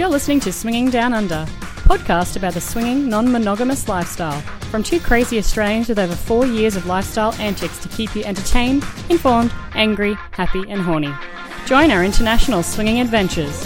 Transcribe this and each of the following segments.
You're listening to Swinging Down Under, podcast about the swinging, non-monogamous lifestyle from two crazy Australians with over four years of lifestyle antics to keep you entertained, informed, angry, happy, and horny. Join our international swinging adventures.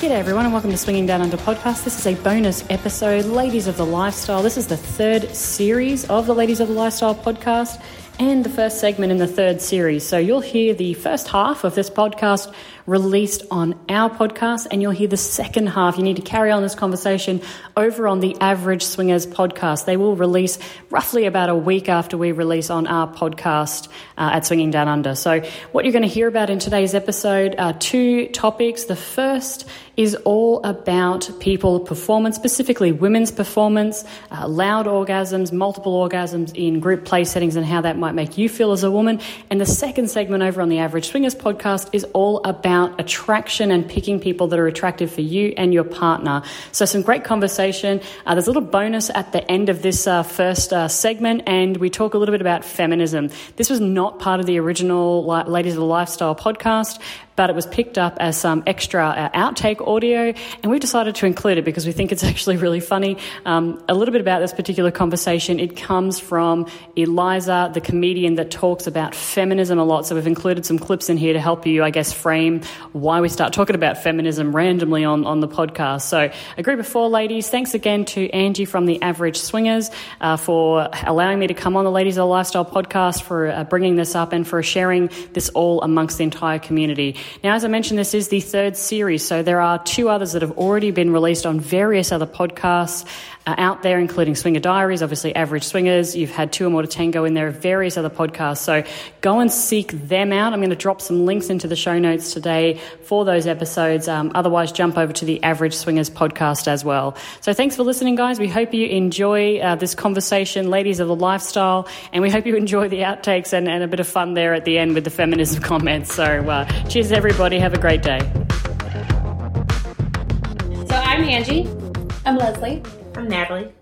G'day everyone and welcome to Swinging Down Under podcast. This is a bonus episode, Ladies of the Lifestyle. This is the third series of the Ladies of the Lifestyle podcast and the first segment in the third series. So you'll hear the first half of this podcast released on our podcast, and you'll hear the second half. You need to carry on this conversation over on the Average Swingers podcast. They will release roughly about a week after we release on our podcast uh, at Swinging Down Under. So, what you're going to hear about in today's episode are two topics. The first is all about people performance, specifically women's performance, uh, loud orgasms, multiple orgasms in group play settings, and how that might make you feel as a woman. And the second segment over on the Average Swingers podcast is all about attraction and picking people that are attractive for you and your partner. So, some great conversation. Uh, there's a little bonus at the end of this uh, first uh, segment, and we talk a little bit about feminism. This was not part of the original Ladies of the Lifestyle podcast, but it was picked up as some extra uh, outtake audio, and we've decided to include it because we think it's actually really funny. Um, a little bit about this particular conversation. It comes from Iliza, the comedian that talks about feminism a lot. So we've included some clips in here to help you, I guess, frame why we start talking about feminism randomly on, on the podcast. So a group of four ladies. Thanks again to Angie from the Average Swingers uh, for allowing me to come on the Ladies of the Lifestyle podcast, for uh, bringing this up, and for sharing this all amongst the entire community. Now, as I mentioned, this is the third series, so there are two others that have already been released on various other podcasts out there, including Swinger Diaries, obviously Average Swingers. You've had Two or More to Tango in there, various other podcasts. So go and seek them out. I'm going to drop some links into the show notes today for those episodes. Um, otherwise, jump over to the Average Swingers podcast as well. So thanks for listening, guys. We hope you enjoy uh, this conversation, ladies of the lifestyle, and we hope you enjoy the outtakes and, and a bit of fun there at the end with the feminism comments. So uh, cheers, everybody. Have a great day. So I'm Angie. I'm Leslie. I'm Natalie.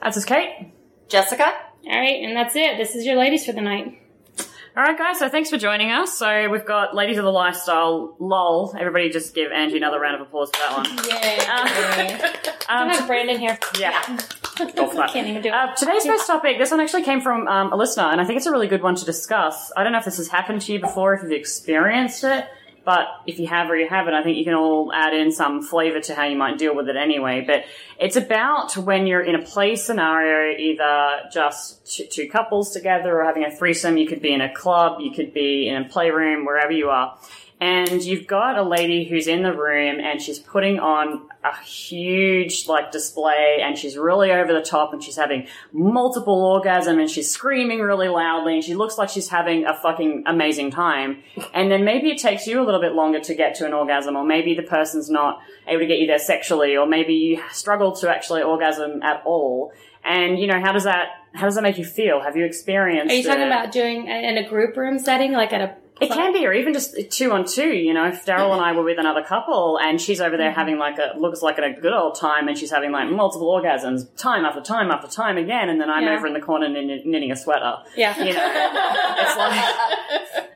That's us, Kate. Jessica. All right, and that's it. This is your ladies for the night. All right, guys. So thanks for joining us. So we've got Ladies of the Lifestyle. Lol. Everybody, just give Angie another round of applause for that one. Yay! Uh, um, have Brandon here. Yeah. Can't even do it. Uh, today's first topic. This one actually came from um, a listener, and I think it's a really good one to discuss. I don't know if this has happened to you before, if you've experienced it. But if you have or you haven't, I think you can all add in some flavor to how you might deal with it anyway. But it's about when you're in a play scenario, either just two, two couples together or having a threesome. You could be in a club, you could be in a playroom, wherever you are and you've got a lady who's in the room and she's putting on a huge like display and she's really over the top and she's having multiple orgasm and she's screaming really loudly and she looks like she's having a fucking amazing time. And then maybe it takes you a little bit longer to get to an orgasm or maybe the person's not able to get you there sexually or maybe you struggle to actually orgasm at all. And you know how does that how does that make you feel? Have you experienced are you talking it? about doing in a group room setting like at a it can be, or even just two on two. You know, if Daryl and I were with another couple, and she's over there mm-hmm. having like a looks like a good old time, and she's having like multiple orgasms, time after time after time again, and then I'm Yeah. over in the corner knitting, knitting a sweater. Yeah. You know, it's like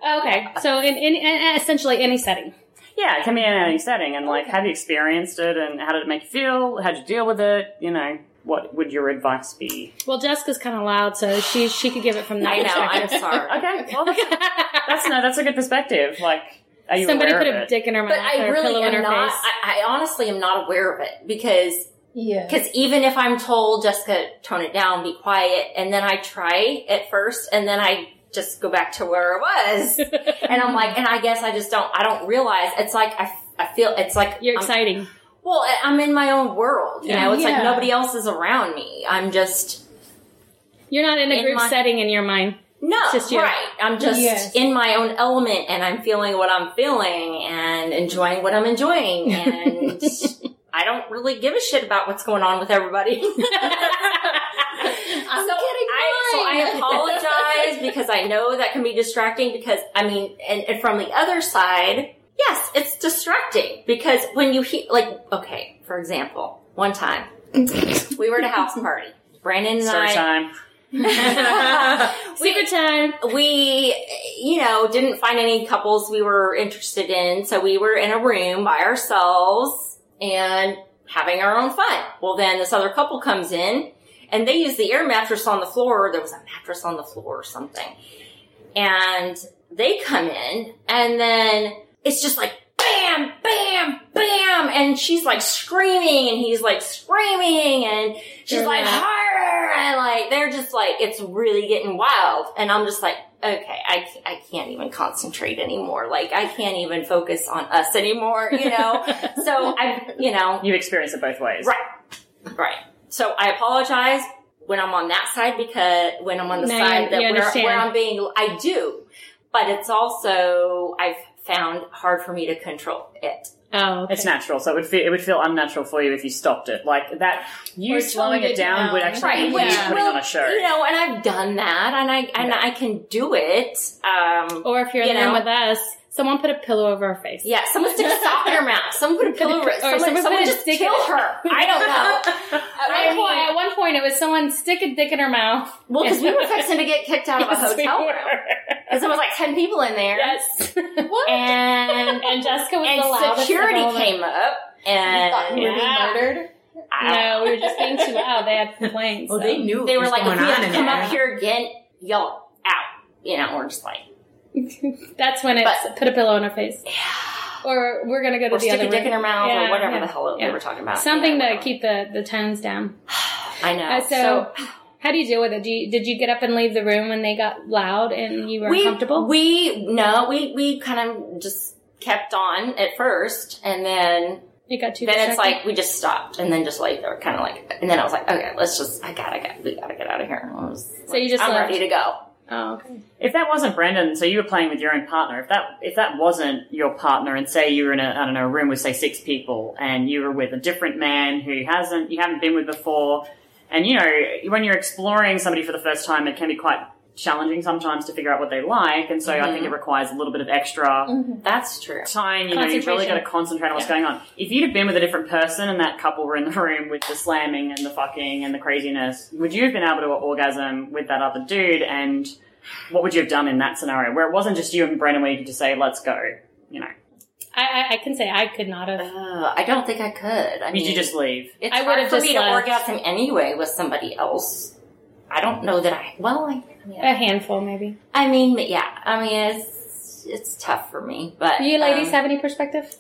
Okay, so in, in, in essentially any setting. yeah, it can be in any setting, and like, have you experienced it, and how did it make you feel? How'd you deal with it? You know, what would your advice be? Well, Jessica's kind of loud, so she she could give it from that I know. I'm sorry. Okay, well, that's, that's no, that's a good perspective. Like, are you Somebody aware put of a it? dick in her mouth But or I a really pillow in her am not. face. I, I honestly am not aware of it because Yeah. because even if I'm told Jessica tone it down, be quiet, and then I try at first, and then I just go back to where I was, and I'm like, and I guess I just don't. I don't realize it's like I, I feel it's like You're I'm- exciting. Well, I'm in my own world. You Yeah. know, it's like nobody else is around me. I'm just You're not in a in group my- setting in your mind. no it's just you. right. I'm just Yes. in my own element, and I'm feeling what I'm feeling, and enjoying what I'm enjoying, and I don't really give a shit about what's going on with everybody. I'm so I, so I apologize because I know that can be distracting because I mean, and, and from the other side, yes, it's distracting because when you hear, like, okay, for example, one time we were at a house party. Brandon and Story I, time. Secret time. we, you know, didn't find any couples we were interested in, so we were in a room by ourselves and having our own fun. Well, then this other couple comes in and they use the air mattress on the floor. There was a mattress on the floor or something. And they come in and then it's just like bam, bam, bam. And she's like screaming and he's like screaming and she's like, like- harder. And like, they're just like, it's really getting wild. And I'm just like, okay, I, I can't even concentrate anymore. Like, I can't even focus on us anymore, you know? so I, you know, You've experienced it both ways. Right. Right. So I apologize when I'm on that side because when I'm on the No, side you- that you where, where I'm being, I do, but it's also I've found hard for me to control it. Oh, okay. It's natural, so it would feel it would feel unnatural for you if you stopped it. Like that, you Or slowing it it down, down. would actually Right, be which you putting will- on a show. You know, and I've done that, and I and Yeah. I can do it. Um, Or if you're in You the room know. with us, someone put a pillow over her face. yeah, someone stick a sock in her mouth. Someone put a pillow. Or Someone, someone someone just stick kill in- her. I don't know. At I one, mean- point, at one point, it was someone stick a dick in her mouth. Well, because we were fixing to get kicked out of a Yes, we hotel were. room because there was like ten people in there. Yes. what? and and Jessica was the and loudest. security came up You thought and you were Yeah. being murdered? No, we were just being too loud. They had complaints. Oh, so. they knew they were like, if we have to come there. up here again, yell out. You know, we're just like, That's when it's But- put a pillow on her face. Or we're gonna go to or the stick other a dick room. in her mouth Yeah, or whatever yeah, the hell yeah. they were talking about. Something Yeah, to keep the, the tones down. I know. Uh, so, how do you deal with it? Do you, did you get up and leave the room when they got loud and you were we, uncomfortable? We no, we we kind of just kept on at first, and then it got too then it's like we just stopped, and then just like they were kind of like, and then I was like, okay, let's just, I gotta get, we gotta get out of here. So you just I'm left. ready to go. Oh, okay. If that wasn't Brendan, so you were playing with your own partner. If that if that wasn't your partner, and say you were in a I don't know a room with say six people, and you were with a different man who hasn't you haven't been with before, and you know when you're exploring somebody for the first time, it can be quite challenging sometimes to figure out what they like, and so I think it requires a little bit of extra That's true. time. You know, you've really got to concentrate on what's going on. If you'd have been with a different person and that couple were in the room with the slamming and the fucking and the craziness, would you have been able to orgasm with that other dude? And what would you have done in that scenario where it wasn't just you and Brendan where you could just say, let's go? You know, I, I, I can say I could not have. Uh, I don't think I could. I did mean, you just leave? It's I hard would've for just me to left. orgasm anyway with somebody else. I don't know that I. Well, I. A handful, maybe. I mean, yeah. I mean, it's it's tough for me, but Do you ladies um, have any perspective?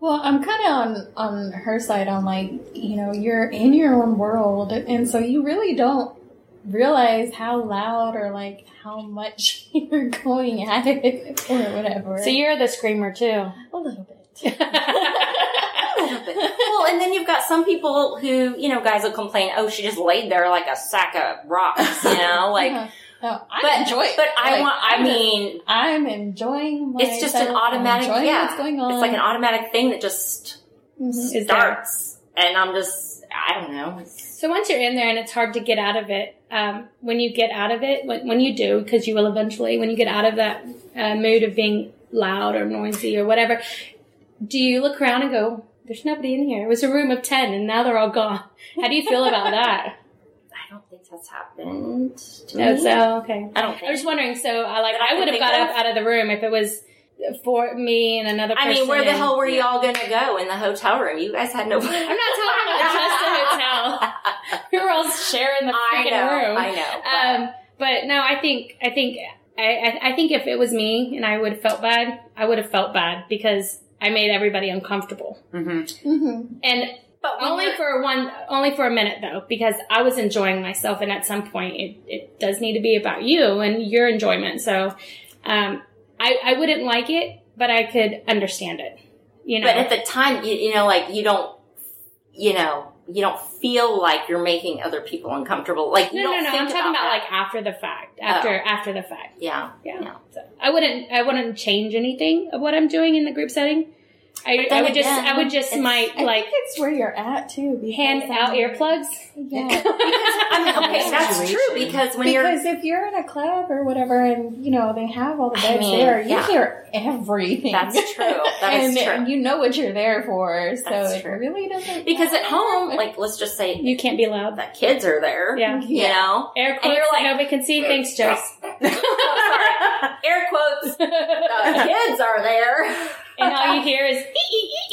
Well, I'm kind of on on her side. On like, you know, you're in your own world, and so you really don't realize how loud or like how much you're going at it or whatever. So you're the screamer too. a little bit. a little bit. well, and then you've got some people who, you know, guys will complain, "Oh, she just laid there like a sack of rocks," you know, like. Uh, no, I but enjoy it. but I Like, want. I I'm just- mean, I'm enjoying. it's just an myself, I'm automatic. Yeah, what's going on. it's like an automatic thing that just Mhm. Starts, and I'm just. I don't know. So once you're in there and it's hard to get out of it, um, when you get out of it, when, when you do, because you will eventually, when you get out of that uh, mood of being loud or noisy or whatever, do you look around and go, "There's nobody in here. It was a room of ten, and now they're all gone." How do you feel about that? I that's happened to No, me. so okay. I don't I think. was wondering. So I like I I would have got of? up out of the room if it was for me and another. I person. mean, where the hell were you all going to go in the hotel room? You guys had no. I'm not talking about just a hotel. We were all sharing the I know. room. I know. Um, but no, I think I think I, I I think if it was me and I would have felt bad, I would have felt bad because I made everybody uncomfortable. Mm-hmm. Mhm. And but only for one, only for a minute though, because I was enjoying myself, and at some point, it, it does need to be about you and your enjoyment. So, um, I I wouldn't like it, but I could understand it. You know, But at the time, you, you know, like you don't, you know, you don't feel like you're making other people uncomfortable. Like you no, no, no. I'm talking about, like after the fact, after after the fact. yeah, Yeah. yeah. So I wouldn't I wouldn't change anything of what I'm doing in the group setting. I, I then would just I would just it's- might I like think it's where you're at too. Because, hand out earplugs. Yeah. I mean, okay, that's true because when you're because if you're in a club or whatever, and you know they have all the I beds mean, there, you yeah. hear everything. That's true. That is and, true. and you know what you're there for, so That's it true. really doesn't. because at home, like let's just say You can't be loud. That kids are there. Yeah. you know. Air And quotes you're like- nobody can see. Thanks, Joyce. oh, sorry. Air quotes. The kids are there. And all you hear is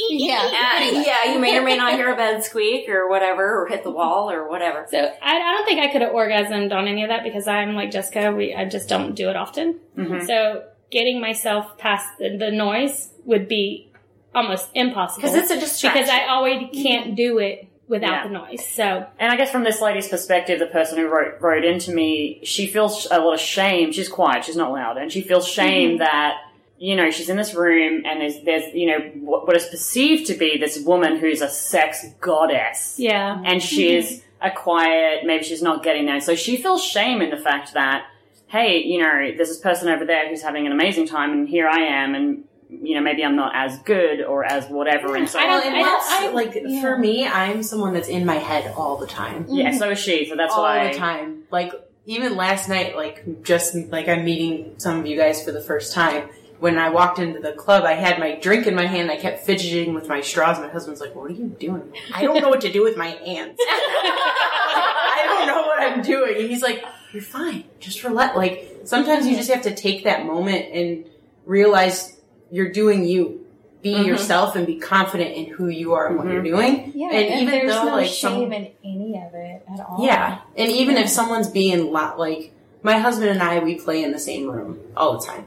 Yeah. Uh, yeah, you may or may not hear a bed squeak or whatever, or hit the wall or whatever. So I, I don't think I could have orgasmed on any of that because I'm like Jessica. We I just don't do it often. So getting myself past the, the noise would be almost impossible Because it's a distraction. because I always can't do it without Yeah. the noise. So And I guess from this lady's perspective, the person who wrote wrote into me, she feels a lot of shame. She's quiet, she's not loud, and she feels shame that you know she's in this room and there's there's you know what, what is perceived to be this woman who's a sex goddess, yeah, and she's mm-hmm. a quiet. Maybe she's not getting there, so she feels shame in the fact that hey, you know, there's this person over there who's having an amazing time, and here I am, and you know maybe I'm not as good or as whatever, and so I don't- and I don't- I- like yeah. for me, I'm someone that's in my head all the time, yeah, mm-hmm. so is she. So that's all why All the time. Like even last night, like just like I'm meeting some of you guys for the first time. When I walked into the club, I had my drink in my hand. I kept fidgeting with my straws. My husband's like, "What are you doing?" I don't know what to do with my hands. I don't know what I'm doing. And he's like, "You're fine. Just relax." Like sometimes you just have to take that moment and realize you're doing you. Be Mhm. yourself and be confident in who you are and what you're doing. Yeah, And and, even there's though, no like, shame some- in any of it at all. Yeah, and even if someone's being loud, like my husband and I, we play in the same room all the time.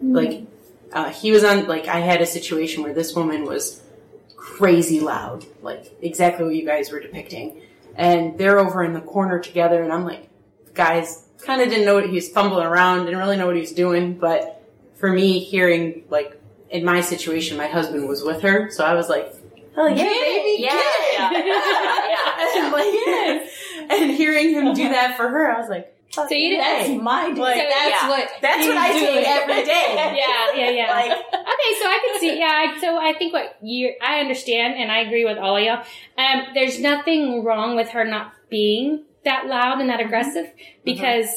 Like uh, he was on, like I had a situation where this woman was crazy loud, like exactly what you guys were depicting, and they're over in the corner together, and I'm like, guys, kind of didn't know what he was fumbling around, didn't really know what he was doing, but for me, hearing like in my situation, my husband was with her, so I was like, hell yeah, baby, Yeah, yeah, yeah, and, like, and hearing him do that for her, I was like, so you That's didn't. my day. Like, that's yeah. what that's what I he's do every day. Yeah, yeah, yeah. Like, Okay, so I can see. Yeah, so I think what you, I understand, and I agree with all of y'all. Um, there's nothing wrong with her not being that loud and that mm-hmm. aggressive mm-hmm. because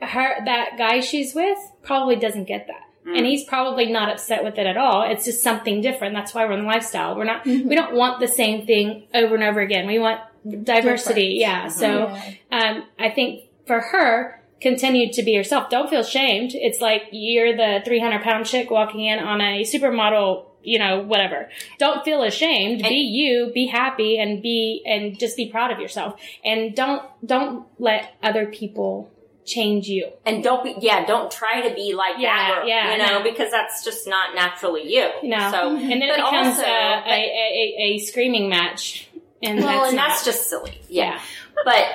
her that guy she's with probably doesn't get that. Mm. And he's probably not upset with it at all. It's just something different. That's why we're in the lifestyle. We're not, mm-hmm. we don't want the same thing over and over again. We want diversity. Yeah. So, Yeah. um, I think for her, continue to be yourself. Don't feel shamed. It's like you're the 300 pound chick walking in on a supermodel, you know, whatever. Don't feel ashamed. be you, be happy and be, and just be proud of yourself. And don't, don't let other people change you. And don't be, yeah, don't try to be like Yeah, that, or, yeah, you know, no. because that's just not naturally you. No. So, and then it becomes also- a, a, a, a, screaming match. And well, that's and not, that's just silly. yeah. But,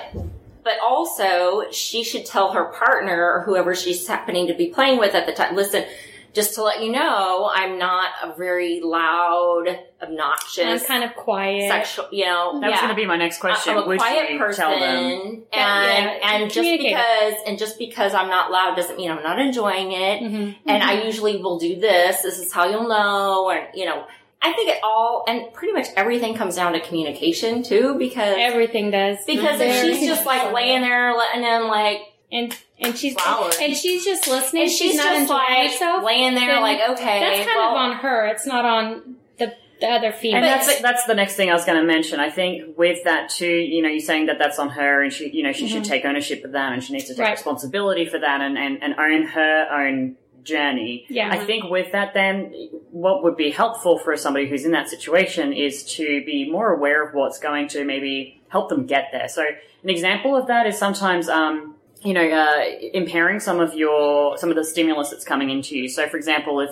but also, she should tell her partner or whoever she's happening to be playing with at the time, listen, just to let you know, I'm not a very loud, I'm obnoxious, kind of quiet. sexual, you know, That was yeah. going to be my next question. I'm a Would quiet person, tell them? and Yeah, yeah, and just because and just because I'm not loud doesn't mean I'm not enjoying it. Mhm. And I usually will do this. This is how you'll know, and you know, I think it all and pretty much everything comes down to communication too, because Everything does. because if she's just like laying there letting him like, and and she's Flowers. and she's just listening. and she's, she's, not just enjoying like herself. laying there like, okay, That's kind well, of on her. It's not on the the other female. And that's that's the next thing I was going to mention. I think with that too, you know, you're saying that that's on her, and she, you know, she should mm-hmm. take ownership of that, and she needs to take Right. responsibility for that, and, and and own her own journey. Yeah. I think with that, then what would be helpful for somebody who's in that situation is to be more aware of what's going to maybe help them get there. So an example of that is sometimes. Um, you know, uh, impairing some of your some of the stimulus that's coming into you. So, for example, if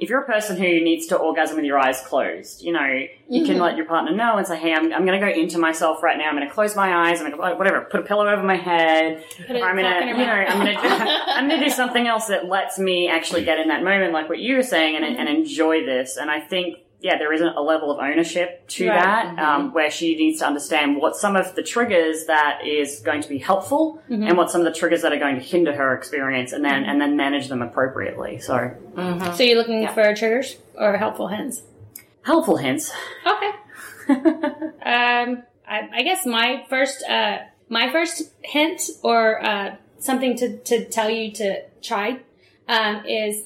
if you're a person who needs to orgasm with your eyes closed, you know, you can mm-hmm. let your partner know and say, hey, I'm, I'm going to go into myself right now. I'm going to close my eyes. I'm going to, whatever, put a pillow over my head. Put Or I'm going to, you know. I'm going to, I'm going to do something else that lets me actually get in that moment, like what you were saying, and, and enjoy this. And I think, yeah, there isn't a level of ownership to Right. that, um, where she needs to understand what some of the triggers that is going to be helpful Mm-hmm. and what some of the triggers that are going to hinder her experience and then, and then manage them appropriately. So so you're looking Yeah. for triggers or helpful hints. helpful hints. Okay. um, I, I guess my first uh, my first hint or uh, something to, to tell you to try um, is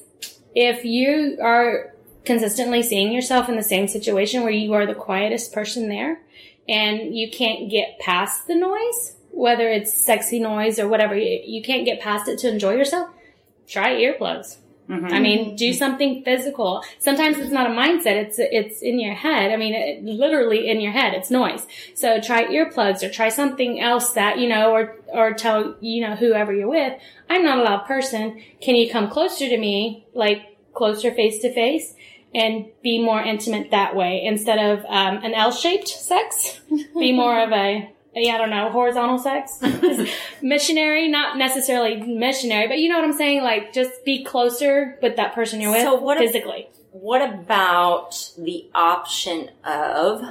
if you are consistently seeing yourself in the same situation where you are the quietest person there and you can't get past the noise, whether it's sexy noise or whatever, you, you can't get past it to enjoy yourself, try earplugs. Mhm. I mean, do something physical. Sometimes it's not a mindset; it's it's in your head. I mean, it, literally in your head. It's noise. So try earplugs or try something else that you know, or or tell you know whoever you're with, I'm not a loud person. Can you come closer to me, like closer face to face, and be more intimate that way instead of um, an L-shaped sex? Be more of a yeah, I don't know, horizontal sex. missionary, not necessarily missionary, but you know what I'm saying? Like, just be closer with that person you're with So what physically. What about the option of,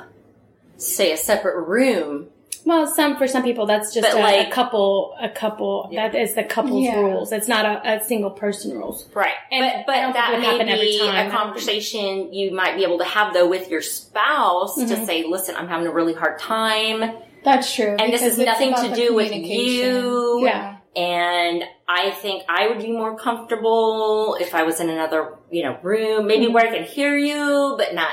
say, a separate room? Well, some for some people that's just a, like- a couple. A couple that is the couple's Yeah. rules. It's not a, a single person rules. Right. And but I but don't that would may happen every be time. I a conversation you might be able to have though with your spouse to Mhm. say, listen, I'm having a really hard time That's true. and this is nothing to do with you. Yeah. And I think I would be more comfortable if I was in another, you know, room, maybe where I can hear you, but not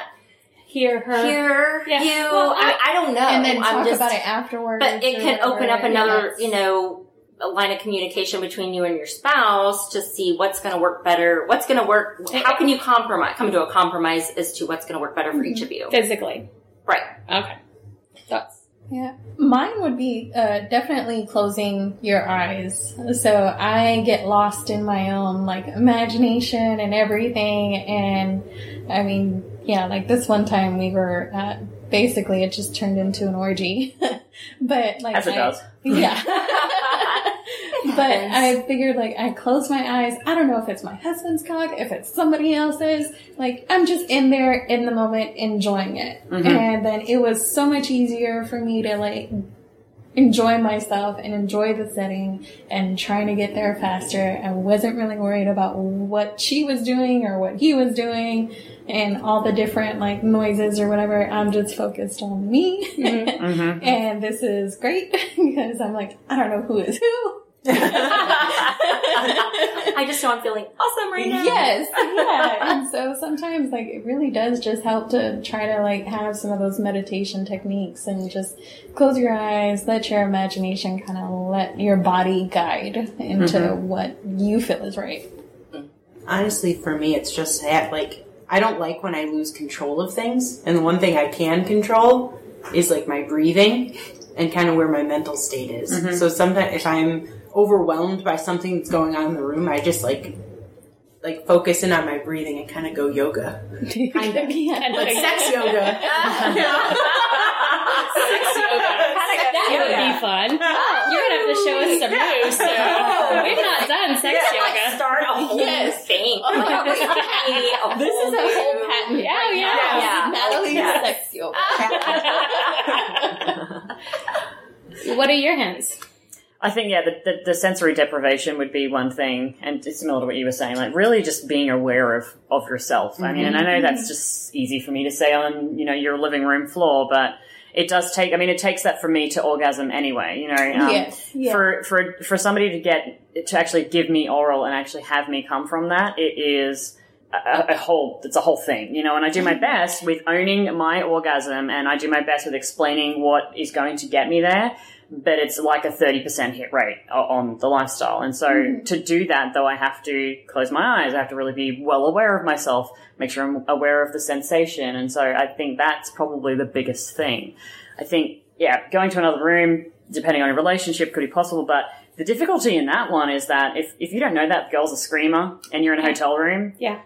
Hear her. hear Yeah. you. Well, I, I don't know. And then I'm talk just, about it afterwards. But it or can open up another, Yes. you know, a line of communication between you and your spouse to see what's going to work better. What's going to work? How can you compromise? Come to a compromise as to what's going to work better for each of you. physically. Right. Okay. Thoughts? Yeah, mine would be uh, definitely closing your eyes. So I get lost in my own like imagination and everything. And I mean, yeah, like this one time we were uh, basically it just turned into an orgy. but like, As it I- does. yeah. but. I figured like I close my eyes. I don't know if it's my husband's cock, if it's somebody else's. Like I'm just in there in the moment enjoying it. Mhm. And then it was so much easier for me to like enjoy myself and enjoy the setting and trying to get there faster. I wasn't really worried about what she was doing or what he was doing and all the different like noises or whatever. I'm just focused on me. Mhm. and this is great because I'm like, I don't know who is who. I just know I'm feeling awesome right now. Yes, yeah. And so sometimes like it really does just help to try to like have some of those meditation techniques and just close your eyes, let your imagination kind of let your body guide into Mm-hmm. what you feel is right. Honestly, for me, it's just that, like, I don't like when I lose control of things. And the one thing I can control is, like, my breathing and kind of where my mental state is. Mm-hmm. So sometimes if I'm overwhelmed by something that's going on in the room, I just, like, like focus in on my breathing and kind of go yoga. Kind of. Yeah. Like sex yoga. Sex yoga. That would be fun. You're gonna have to show us some moves. So we've not done sex Like yoga. start a whole Yes. thing. Oh my God, Like, This is a whole new- patent. Yeah, right yeah. now. Yeah. Natalie's Yeah. sex yoga. What are your hints? I think yeah, the, the, the sensory deprivation would be one thing, and it's similar to what you were saying. Like really, just being aware of of yourself. I mean, and I mm-hmm. know that's mm-hmm. just easy for me to say on you know your living room floor, but it does take. I mean, it takes that for me to orgasm anyway. You know, um, Yes, yeah. for for for somebody to get to actually give me oral and actually have me come from that, it is. A, a whole, it's a whole thing, you know, and I do my mm-hmm. best with owning my orgasm and I do my best with explaining what is going to get me there but it's like a 30% hit rate on the lifestyle. And so mm-hmm. to do that, though, I have to close my eyes. I have to really be well aware of myself, make sure I'm aware of the sensation. And so I think that's probably the biggest thing. I think, yeah, going to another room, depending on your relationship, could be possible, but the difficulty in that one is that if, if you don't know that girl's a screamer and you're in a hotel room, Yeah.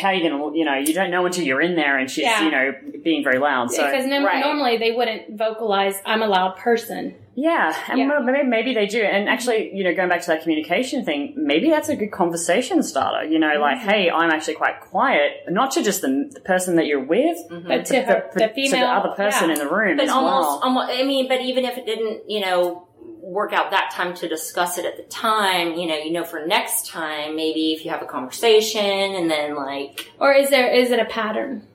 How are you going to, you know, you don't know until you're in there and she's, Yeah. you know, being very loud. So, Because no- right. normally they wouldn't vocalize, "I'm a loud person." Yeah, and Yeah. well, maybe, maybe they do. And actually, you know, going back to that communication thing, maybe that's a good conversation starter. You know, like, mm-hmm. hey, I'm actually quite quiet, not to just the, the person that you're with, mm-hmm. But to her, but the to the other person yeah. in the room But as almost, well. almost, I mean, but even if it didn't, you know, work out that time to discuss it at the time, you know, you know, for next time, maybe if you have a conversation and then like, Or is there is it a pattern?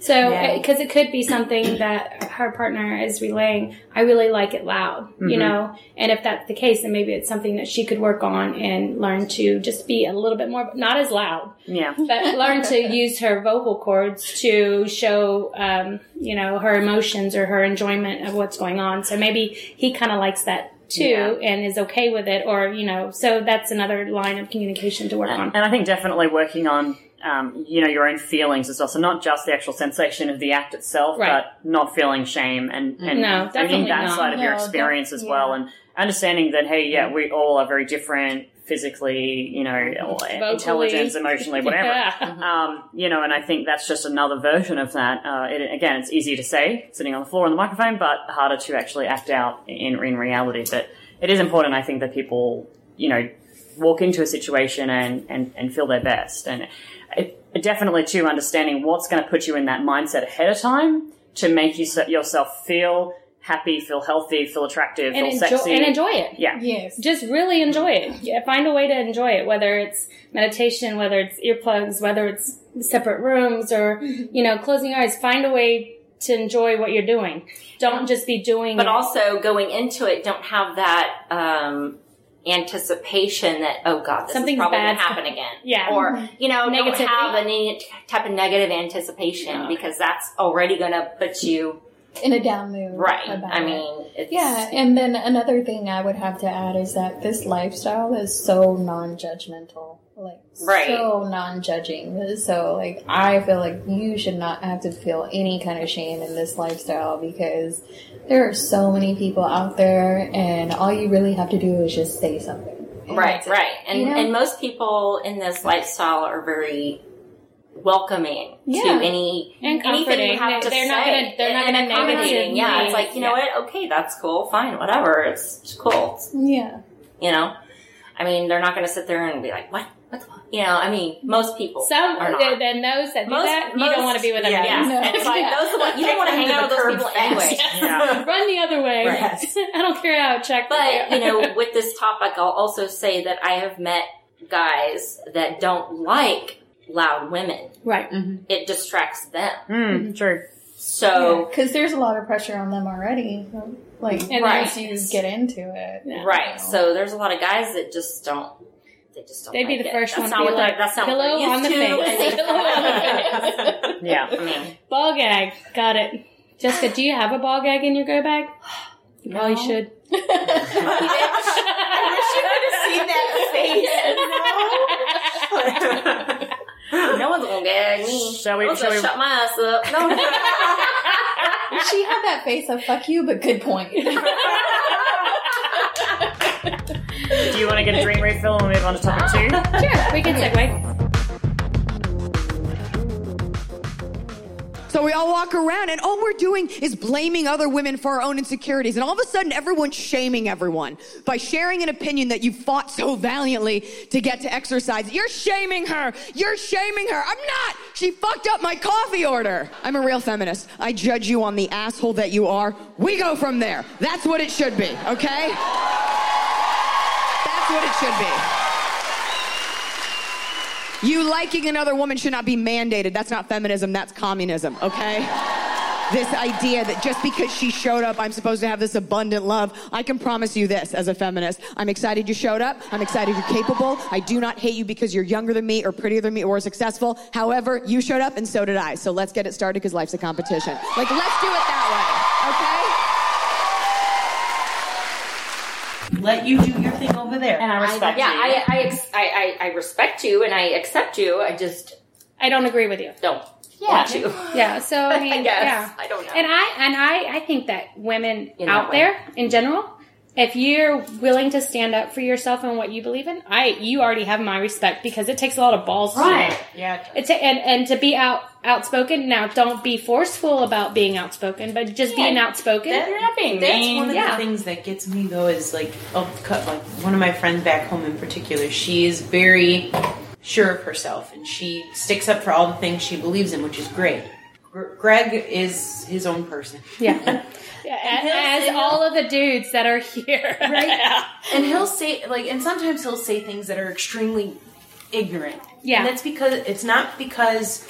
So, Yeah. because it could be something that her partner is relaying. I really like it loud, you Mhm. know. And if that's the case, then maybe it's something that she could work on and learn to just be a little bit more, not as loud, yeah. but learn to use her vocal cords to show, um, you know, her emotions or her enjoyment of what's going on. So maybe he kind of likes that too Yeah. and is okay with it or you know so that's another line of communication to work on And I think definitely working on, um, you know, your own feelings as well. So not just the actual sensation of the act itself, Right. but not feeling shame and, and No, owning definitely that not. side of your experience def- as well. And understanding that, hey, yeah, we all are very different physically, you know, or intelligence, emotionally, whatever. Yeah. Um, you know, and I think that's just another version of that. Uh, it, again, it's easy to say sitting on the floor on the microphone, but harder to actually act out in in reality. But it is important, I think, that people, you know, walk into a situation and and, and feel their best. And it definitely too understanding what's going to put you in that mindset ahead of time to make you yourself feel happy, feel healthy, feel attractive, and feel enjoy sexy, and enjoy it Yeah. Yes. just really enjoy it. Yeah, find a way to enjoy it, whether it's meditation, whether it's earplugs, whether it's separate rooms, or you know, closing your eyes. Find a way to enjoy what you're doing. Don't just be doing. But it. also going into it, don't have that um, anticipation that oh god, this Something's is probably going to happen again. Yeah. Or you know, don't have any type of negative anticipation because that's already going to put you In a down mood. right. I mean, it's, Yeah, and then another thing I would have to add is that this lifestyle is so non-judgmental, like Right. so non-judging. So like I feel like you should not have to feel any kind of shame in this lifestyle because there are so many people out there, and all you really have to do is just say something. And right, right. And You know? and most people in this lifestyle are very welcoming Yeah. to any And anything comforting. you have They- to they're say. not gonna- they're not gonna accommodating. Yeah, it's like you know yeah. what? Okay, that's cool. Fine, whatever. It's, it's cool. It's- Yeah. you know, I mean, they're not going to sit there and be like, "What? What the fuck?" You know, I mean, most people some are not. then then those that do Most- that, you don't want to be with them. yeah. Yeah, No. it's like Yeah. those. Are the, you don't want to hang out with those people anyway. Yeah. Run the other way. Right. I don't care how check. But you know, with this topic, I'll also say that I have met guys that don't like loud women. right. It distracts them. Mm, true. So because there's a lot of pressure on them already. Like And Right. once you get into it, Yeah. right, so there's a lot of guys that just don't. They just don't. They'd be like the it. first that's one to not be what like, that's not what "Pillow they're on the to, face." Pillow on the face. Yeah. I mean, Ball gag. Got it. Jessica, do you have a ball gag in your go bag? You probably No. should. I wish you could have seen that face. no one's gonna gag me. Shall we- I'm shall we- shut my ass up? No. she had that face of "fuck you," but good point. Do you want to get a dream refill and we'll move on to topic two? Sure, we can segue. Walk around and all we're doing is blaming other women for our own insecurities. And all of a sudden everyone's shaming everyone by sharing an opinion that you fought so valiantly to get to exercise. You're shaming her. You're shaming her. I'm not. She fucked up my coffee order. I'm a real feminist. I judge you on the asshole that you are. We go from there. That's what it should be, okay? That's what it should be. You liking another woman should not be mandated. That's not feminism, that's communism, okay? This idea that just because she showed up, I'm supposed to have this abundant love. I can promise you this as a feminist. I'm excited you showed up. I'm excited you're capable. I do not hate you because you're younger than me or prettier than me or successful. However, you showed up and so did I. So let's get it started because life's a competition. Like, let's do it that way, Let you do your thing over there. And I respect yeah, you. I I, ex- I I I respect you and I accept you. I just I don't agree with you. don't want to. Yeah, so I mean, I guess yeah. I don't know. And I and I I think that women In out that way. there in general, if you're willing to stand up for yourself and what you believe in, I you already have my respect because it takes a lot of balls to do Right. it. Yeah. It's a, and and to be out outspoken. Now, don't be forceful about being outspoken, but just being outspoken. That- You're not being That's mean. one of yeah. the things that gets me though is like, oh, cut like one of my friends back home in particular. She is very sure of herself and she sticks up for all the things she believes in, which is great. Gr- Greg is his own person, yeah. Yeah, he'll- as and all of the dudes that are here, right? and he'll say like, and sometimes he'll say things that are extremely ignorant. Yeah. and that's because it's not because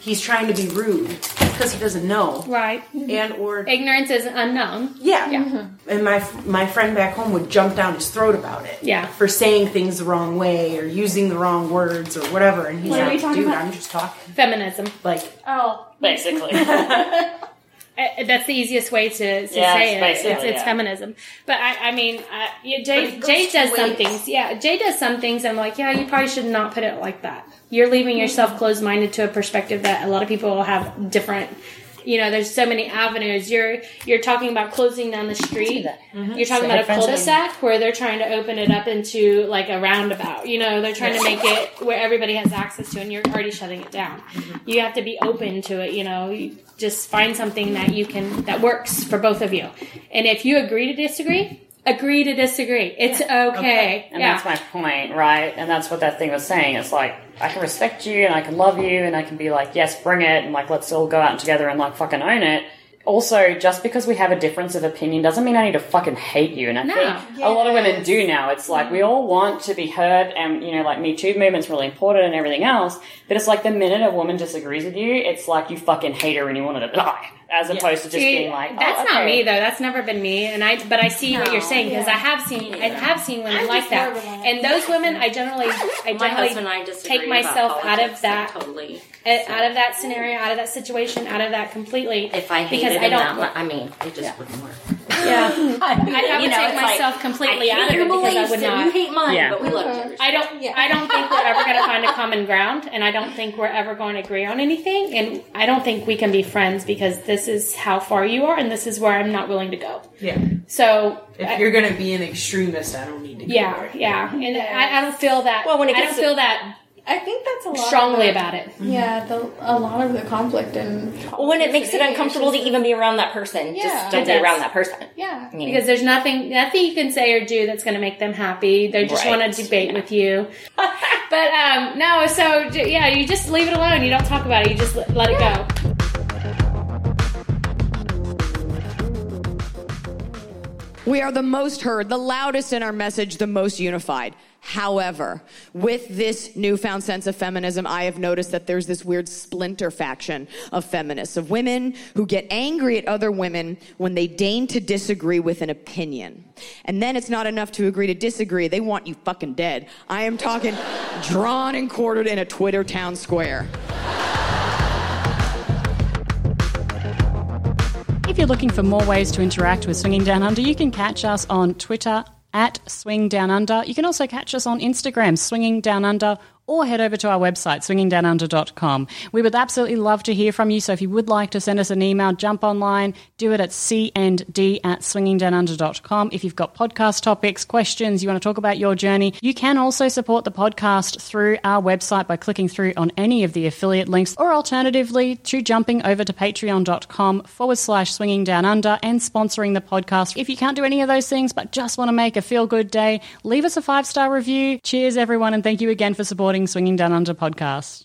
he's trying to be rude, it's because he doesn't know, right? and or Ignorance is unknown. Yeah. Yeah. Mm-hmm. And my my friend back home would jump down his throat about it. Yeah. For saying things the wrong way or using the wrong words or whatever. And he's What like, dude, about?" I'm just talking. Feminism. Like, Oh, Basically. Uh, That's the easiest way to, to Yeah, say it. It's, it's yeah. feminism. But I, I mean, uh, yeah, Jay, it Jay does some ways. things. Yeah, Jay does some things. I'm like, yeah, you probably should not put it like that. You're leaving yourself closed minded to a perspective that a lot of people have different. You know, there's so many avenues. You're you're talking about closing down the street. You're talking about a cul-de-sac where they're trying to open it up into like a roundabout. You know, they're trying to make it where everybody has access to, and you're already shutting it down. You have to be open to it. You know, you just find something that you can that works for both of you. And if you agree to disagree, agree to disagree. It's okay. And Yeah. that's my point, right? And that's what that thing was saying. It's like I can respect you and I can love you and I can be like, yes, bring it, and like let's all go out together and like fucking own it. Also, just because we have a difference of opinion doesn't mean I need to fucking hate you. And I No. think a lot of women do now. It's like we mm. all want to be heard, and you know, like Me Too movement's really important and everything else. But it's like the minute a woman disagrees with you, it's like you fucking hate her and you want her to die, as opposed to just See, being like, oh, that's not me though. That's never been me, and I. But I see what you're saying because Yeah. I have seen. I have seen women I'm like that, more of a- and those women, I generally, I My generally husband and I disagree take myself out of that, like, totally. Out of that scenario, out of that situation, out of that completely. If I hated because I don't. that I mean, it just wouldn't work. yeah, I have You to know, take it's like, myself completely out of your it because I would not. You hate mine, Yeah. but we love each other. I don't. Yeah. I don't think we're ever going to find a common ground, and I don't think we're ever going to agree on anything. And I don't think we can be friends because this is how far you are, and this is where I'm not willing to go. Yeah. So, If I- you're gonna be an extremist, I don't need to. Go yeah, there. yeah, and I, I don't feel that. Well, when it I don't feel that I think that's a lot strongly of the- about it. Yeah, the, a lot of the conflict and when it makes it uncomfortable to even be around that person, Yeah. just don't be around that person. Yeah, I mean, Because there's nothing, nothing you can say or do that's going to make them happy. They just Right. want to debate with you. but um, no, so yeah, you just leave it alone. You don't talk about it. You just let, let it go. We are the most heard, the loudest in our message, the most unified. However, with this newfound sense of feminism, I have noticed that there's this weird splinter faction of feminists, of women who get angry at other women when they deign to disagree with an opinion. And then it's not enough to agree to disagree, they want you fucking dead. I am talking drawn and quartered in a Twitter town square. If you're looking for more ways to interact with Swinging Down Under, you can catch us on Twitter at Swing Down Under. You can also catch us on Instagram, Swinging Down Under, or head over to our website, swingingdownunder.com. We would absolutely love to hear from you, so if you would like to send us an email, jump online, do it at cnd at swingingdownunder.com. If you've got podcast topics, questions, you want to talk about your journey, you can also support the podcast through our website by clicking through on any of the affiliate links, or alternatively, to jumping over to patreon.com forward slash swinging down under and sponsoring the podcast. If you can't do any of those things, but just want to make a feel good day, leave us a five star review. Cheers, everyone, and thank you again for supporting Swinging Down Under podcast.